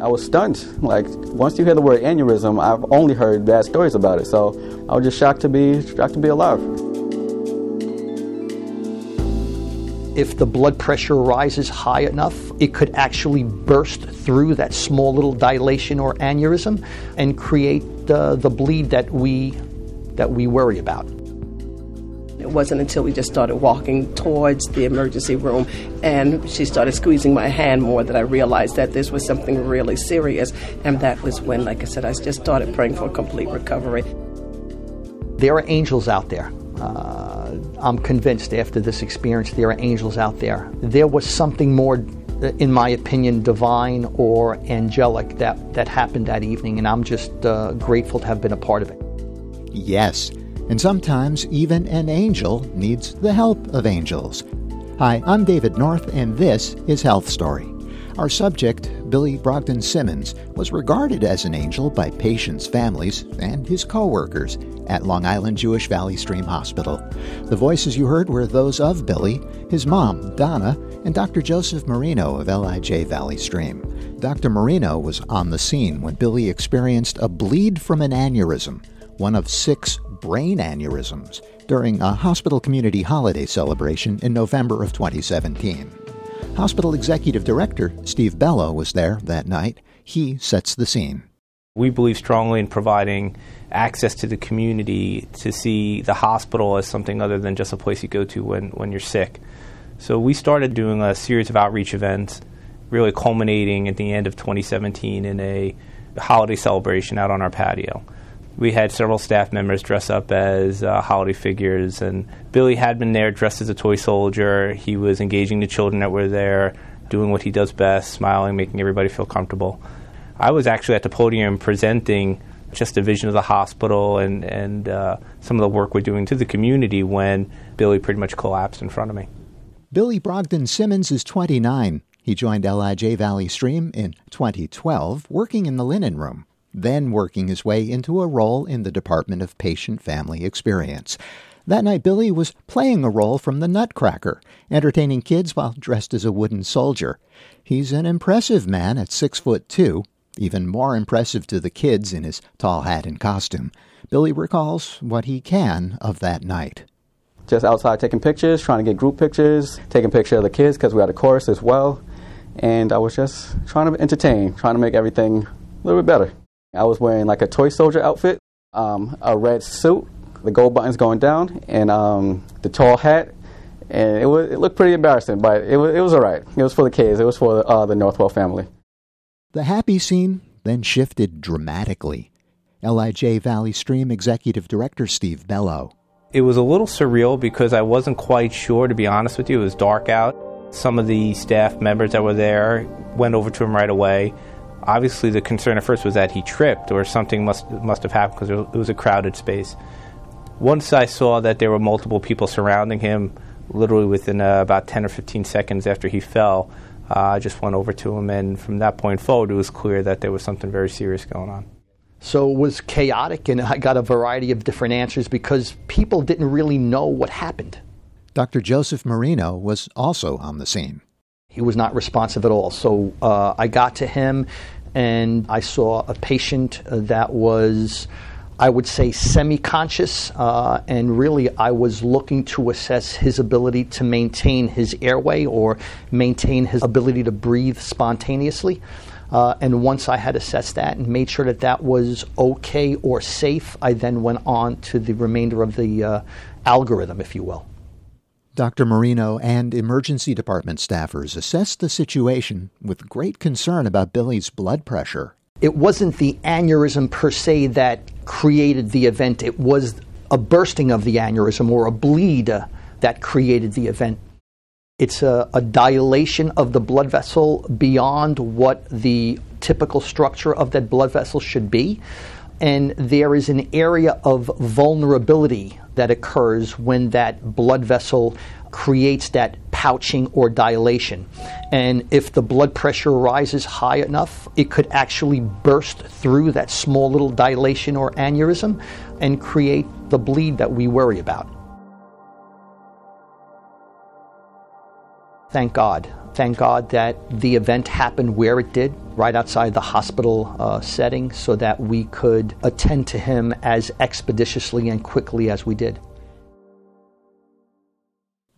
I was stunned. Like once you hear the word aneurysm, I've only heard bad stories about it. So I was just shocked to be shocked to be alive. If the blood pressure rises high enough, it could actually burst through that small little dilation or aneurysm and create uh, the bleed that we that we worry about. It wasn't until we just started walking towards the emergency room and she started squeezing my hand more that I realized that this was something really serious. And that was when, like I said, I just started praying for a complete recovery. There are angels out there. Uh, I'm convinced after this experience, there are angels out there. There was something more, in my opinion, divine or angelic that, that happened that evening, and I'm just uh, grateful to have been a part of it. Yes, and sometimes even an angel needs the help of angels. Hi, I'm David North, and this is Health Story. Our subject, Billy Brogdon Simmons, was regarded as an angel by patients' families and his coworkers at Long Island Jewish Valley Stream Hospital. The voices you heard were those of Billy, his mom, Donna, and Dr. Joseph Marino of LIJ Valley Stream. Dr. Marino was on the scene when Billy experienced a bleed from an aneurysm, one of six brain aneurysms during a hospital community holiday celebration in November of 2017. Hospital Executive Director Steve Bello was there that night. He sets the scene. We believe strongly in providing access to the community to see the hospital as something other than just a place you go to when, when you're sick. So we started doing a series of outreach events, really culminating at the end of 2017 in a holiday celebration out on our patio we had several staff members dress up as uh, holiday figures, and Billy had been there dressed as a toy soldier. He was engaging the children that were there, doing what he does best, smiling, making everybody feel comfortable. I was actually at the podium presenting just a vision of the hospital and, and uh, some of the work we're doing to the community when Billy pretty much collapsed in front of me. Billy Brogdon Simmons is 29. He joined LIJ Valley Stream in 2012, working in the linen room then working his way into a role in the Department of Patient Family Experience. That night, Billy was playing a role from the Nutcracker, entertaining kids while dressed as a wooden soldier. He's an impressive man at six foot two, even more impressive to the kids in his tall hat and costume. Billy recalls what he can of that night. Just outside taking pictures, trying to get group pictures, taking picture of the kids because we had a chorus as well. And I was just trying to entertain, trying to make everything a little bit better. I was wearing like a toy soldier outfit, um, a red suit, the gold buttons going down, and um, the tall hat. And it, was, it looked pretty embarrassing, but it was, it was all right. It was for the kids, it was for the, uh, the Northwell family. The happy scene then shifted dramatically. LIJ Valley Stream Executive Director Steve Bello. It was a little surreal because I wasn't quite sure, to be honest with you. It was dark out. Some of the staff members that were there went over to him right away obviously the concern at first was that he tripped or something must must have happened because it was a crowded space. Once I saw that there were multiple people surrounding him, literally within uh, about 10 or 15 seconds after he fell, uh, I just went over to him, and from that point forward, it was clear that there was something very serious going on. So it was chaotic, and I got a variety of different answers because people didn't really know what happened. Dr. Joseph Marino was also on the scene. He was not responsive at all. So uh, I got to him and I saw a patient that was, I would say, semi conscious. Uh, and really, I was looking to assess his ability to maintain his airway or maintain his ability to breathe spontaneously. Uh, and once I had assessed that and made sure that that was okay or safe, I then went on to the remainder of the uh, algorithm, if you will. Dr. Marino and emergency department staffers assessed the situation with great concern about Billy's blood pressure. It wasn't the aneurysm per se that created the event, it was a bursting of the aneurysm or a bleed uh, that created the event. It's a, a, dilation of the blood vessel beyond what the typical structure of that blood vessel should be. And there is an area of vulnerability that occurs when that blood vessel creates that pouching or dilation. And if the blood pressure rises high enough, it could actually burst through that small little dilation or aneurysm and create the bleed that we worry about. Thank God. Thank God that the event happened where it did, right outside the hospital uh, setting, so that we could attend to him as expeditiously and quickly as we did.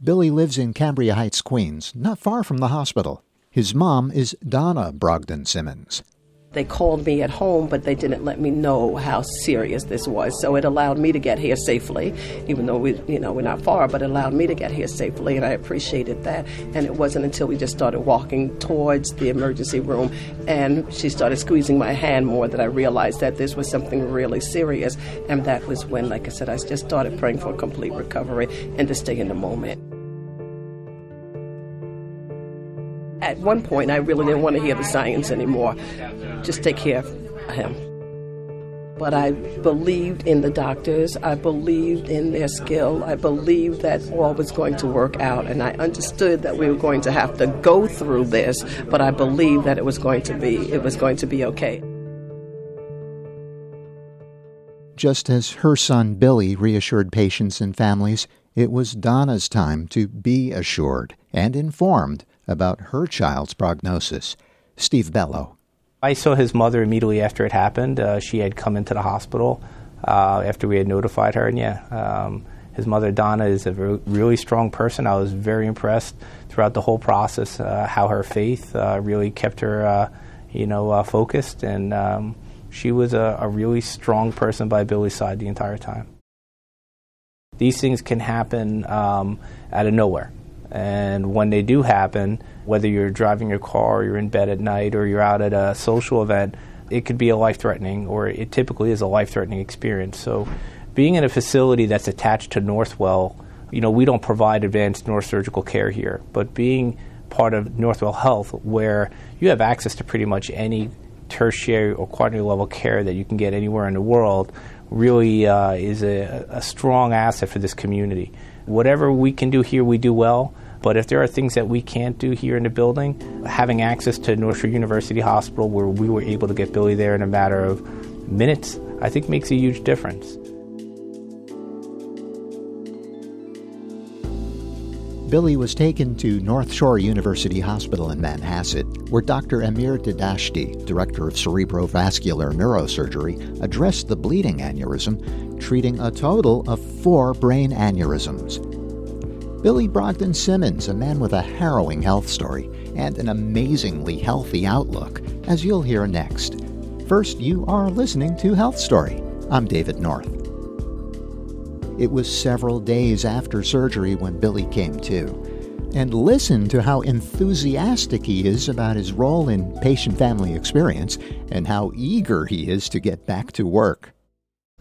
Billy lives in Cambria Heights, Queens, not far from the hospital. His mom is Donna Brogdon Simmons. They called me at home, but they didn't let me know how serious this was. So it allowed me to get here safely, even though we, you know, we're not far, but it allowed me to get here safely, and I appreciated that. And it wasn't until we just started walking towards the emergency room, and she started squeezing my hand more that I realized that this was something really serious. And that was when, like I said, I just started praying for complete recovery and to stay in the moment. At one point, I really didn't want to hear the science anymore. Just take care of him. But I believed in the doctors. I believed in their skill. I believed that all was going to work out. And I understood that we were going to have to go through this, but I believed that it was going to be it was going to be okay. Just as her son Billy reassured patients and families, it was Donna's time to be assured and informed about her child's prognosis. Steve Bello. I saw his mother immediately after it happened. Uh, she had come into the hospital uh, after we had notified her, and yeah, um, his mother Donna is a re- really strong person. I was very impressed throughout the whole process uh, how her faith uh, really kept her, uh, you know, uh, focused, and um, she was a, a really strong person by Billy's side the entire time. These things can happen um, out of nowhere. And when they do happen, whether you're driving your car, or you're in bed at night, or you're out at a social event, it could be a life threatening, or it typically is a life threatening experience. So, being in a facility that's attached to Northwell, you know, we don't provide advanced neurosurgical care here, but being part of Northwell Health, where you have access to pretty much any tertiary or quaternary level care that you can get anywhere in the world, really uh, is a, a strong asset for this community. Whatever we can do here, we do well. But if there are things that we can't do here in the building, having access to North Shore University Hospital, where we were able to get Billy there in a matter of minutes, I think makes a huge difference. Billy was taken to North Shore University Hospital in Manhasset, where Dr. Amir Dehdashti, director of cerebrovascular neurosurgery, addressed the bleeding aneurysm, treating a total of four brain aneurysms. Billy Brogdon Simmons, a man with a harrowing health story and an amazingly healthy outlook, as you'll hear next. First, you are listening to Health Story. I'm David North. It was several days after surgery when Billy came to. And listen to how enthusiastic he is about his role in patient family experience and how eager he is to get back to work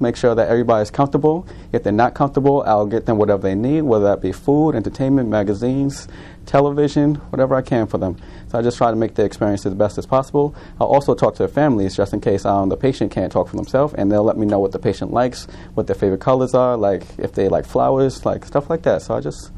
make sure that everybody's comfortable. If they're not comfortable, I'll get them whatever they need, whether that be food, entertainment, magazines, television, whatever I can for them. So I just try to make the experience as best as possible. I'll also talk to their families just in case um, the patient can't talk for themselves, and they'll let me know what the patient likes, what their favorite colors are, like if they like flowers, like stuff like that. So I just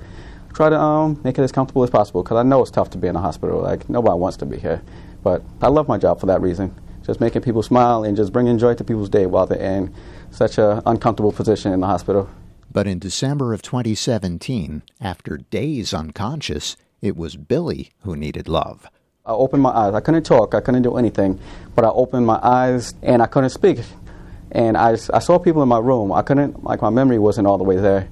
try to um, make it as comfortable as possible because I know it's tough to be in a hospital. Like nobody wants to be here, but I love my job for that reason. Just making people smile and just bringing joy to people's day while they're in such an uncomfortable position in the hospital. But in December of 2017, after days unconscious, it was Billy who needed love. I opened my eyes. I couldn't talk. I couldn't do anything. But I opened my eyes and I couldn't speak. And I, I saw people in my room. I couldn't, like, my memory wasn't all the way there.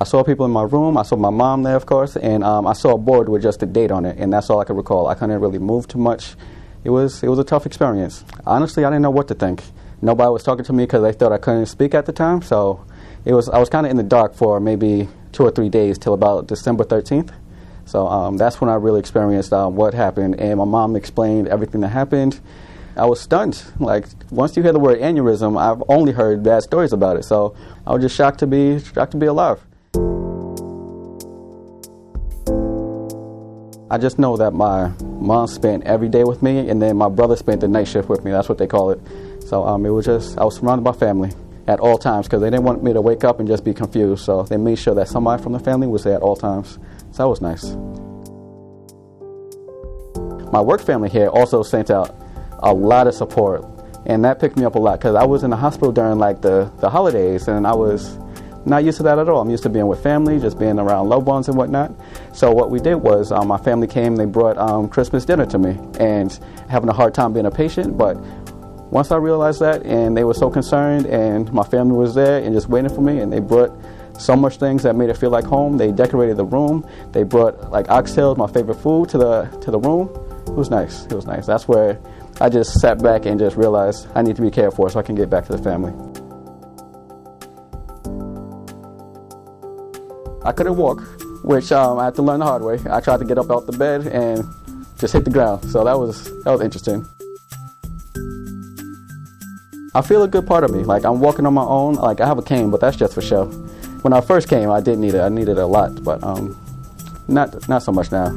I saw people in my room. I saw my mom there, of course. And um, I saw a board with just a date on it. And that's all I could recall. I couldn't really move too much. It was, it was a tough experience. Honestly, I didn't know what to think nobody was talking to me because they thought I couldn't speak at the time. So it was I was kind of in the dark for maybe two or three days till about December 13th. So um, that's when I really experienced uh, what happened, and my mom explained everything that happened. I was stunned. Like once you hear the word aneurysm, I've only heard bad stories about it. So I was just shocked to be shocked to be alive. I just know that my mom spent every day with me, and then my brother spent the night shift with me. That's what they call it. So um, it was just, I was surrounded by family at all times because they didn't want me to wake up and just be confused. So they made sure that somebody from the family was there at all times. So that was nice. My work family here also sent out a lot of support, and that picked me up a lot because I was in the hospital during like the, the holidays, and I was not used to that at all. I'm used to being with family, just being around loved ones and whatnot. So what we did was um, my family came, they brought um, Christmas dinner to me, and having a hard time being a patient, but once I realized that, and they were so concerned, and my family was there and just waiting for me, and they brought so much things that made it feel like home. They decorated the room. They brought like oxtails, my favorite food, to the to the room. It was nice. It was nice. That's where I just sat back and just realized I need to be cared for so I can get back to the family. I couldn't walk, which um, I had to learn the hard way. I tried to get up out the bed and just hit the ground. So that was that was interesting. I feel a good part of me. Like I'm walking on my own. Like I have a cane, but that's just for show. When I first came, I did need it. I needed it a lot, but um, not not so much now.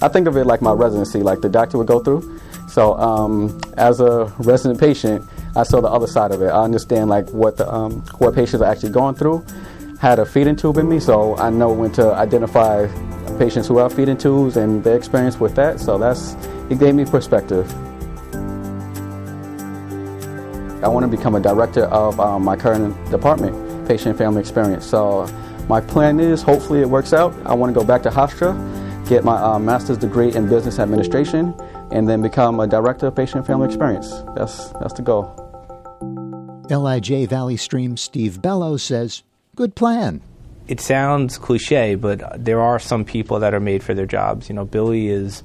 I think of it like my residency, like the doctor would go through. So um, as a resident patient, I saw the other side of it. I understand like what the um, what patients are actually going through. Had a feeding tube in me, so I know when to identify patients who have feeding tubes and their experience with that. So that's it gave me perspective. I want to become a director of um, my current department, patient and family experience. So my plan is, hopefully it works out. I want to go back to Hofstra, get my uh, master's degree in business administration, and then become a director of patient and family experience. That's that's the goal. LIJ Valley Stream Steve Bellows says, "Good plan." It sounds cliche, but there are some people that are made for their jobs. You know, Billy is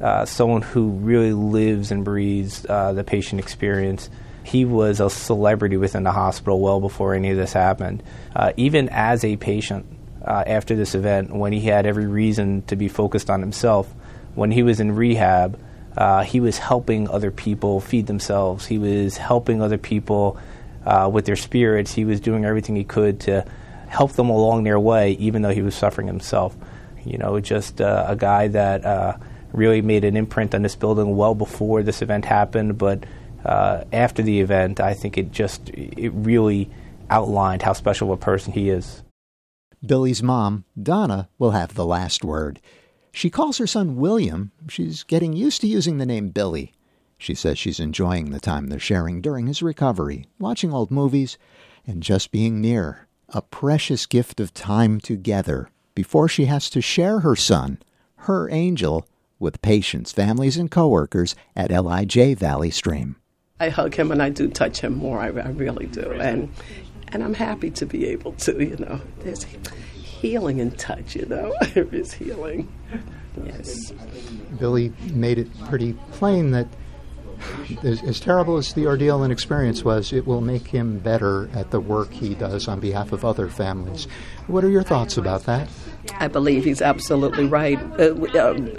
uh, someone who really lives and breathes uh, the patient experience he was a celebrity within the hospital well before any of this happened. Uh, even as a patient uh, after this event, when he had every reason to be focused on himself, when he was in rehab, uh, he was helping other people feed themselves. He was helping other people uh, with their spirits. He was doing everything he could to help them along their way, even though he was suffering himself. You know, just uh, a guy that uh, really made an imprint on this building well before this event happened, but uh, after the event, I think it just it really outlined how special a person he is. Billy's mom, Donna, will have the last word. She calls her son William. She's getting used to using the name Billy. She says she's enjoying the time they're sharing during his recovery, watching old movies, and just being near. A precious gift of time together before she has to share her son, her angel, with patients, families, and coworkers at LIJ Valley Stream. I hug him and I do touch him more. I, I really do, and and I'm happy to be able to. You know, there's healing in touch. You know, there is healing. Yes. Billy made it pretty plain that as, terrible as the ordeal and experience was, it will make him better at the work he does on behalf of other families. What are your thoughts about that? I believe he's absolutely right. Uh, um,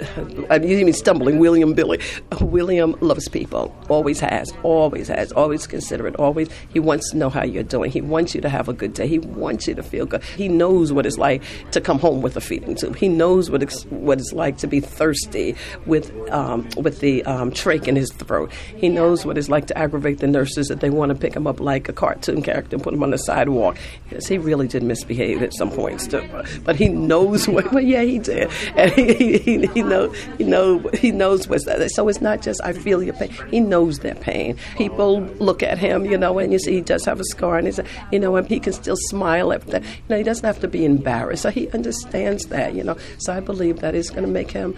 I'm even stumbling. William Billy. William loves people. Always has. Always has. Always considerate. Always. He wants to know how you're doing. He wants you to have a good day. He wants you to feel good. He knows what it's like to come home with a feeding tube. He knows what it's, what it's like to be thirsty with um, with the um, trach in his throat. He knows what it's like to aggravate the nurses that they want to pick him up like a cartoon character and put him on the sidewalk. Yes, he really did misbehave at some points, too. but he knows what. Well, yeah, he did, and he he, he know he know he knows what's that. So it's not just I feel your pain. He knows their pain. People look at him, you know, and you see he does have a scar, and he's you know, and he can still smile at that. You know, he doesn't have to be embarrassed. So he understands that, you know. So I believe that is going to make him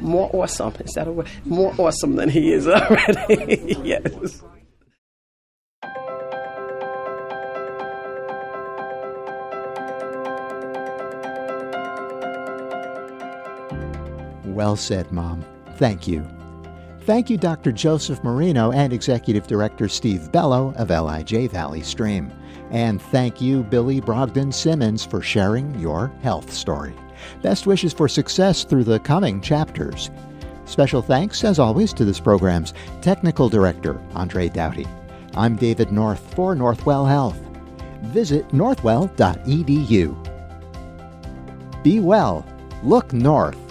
more awesome. Is that a word? More awesome than he is already. yes. Well said, Mom. Thank you. Thank you, Dr. Joseph Marino and Executive Director Steve Bello of LIJ Valley Stream. And thank you, Billy Brogdon Simmons, for sharing your health story. Best wishes for success through the coming chapters. Special thanks, as always, to this program's technical director, Andre Doughty. I'm David North for Northwell Health. Visit northwell.edu. Be well. Look north.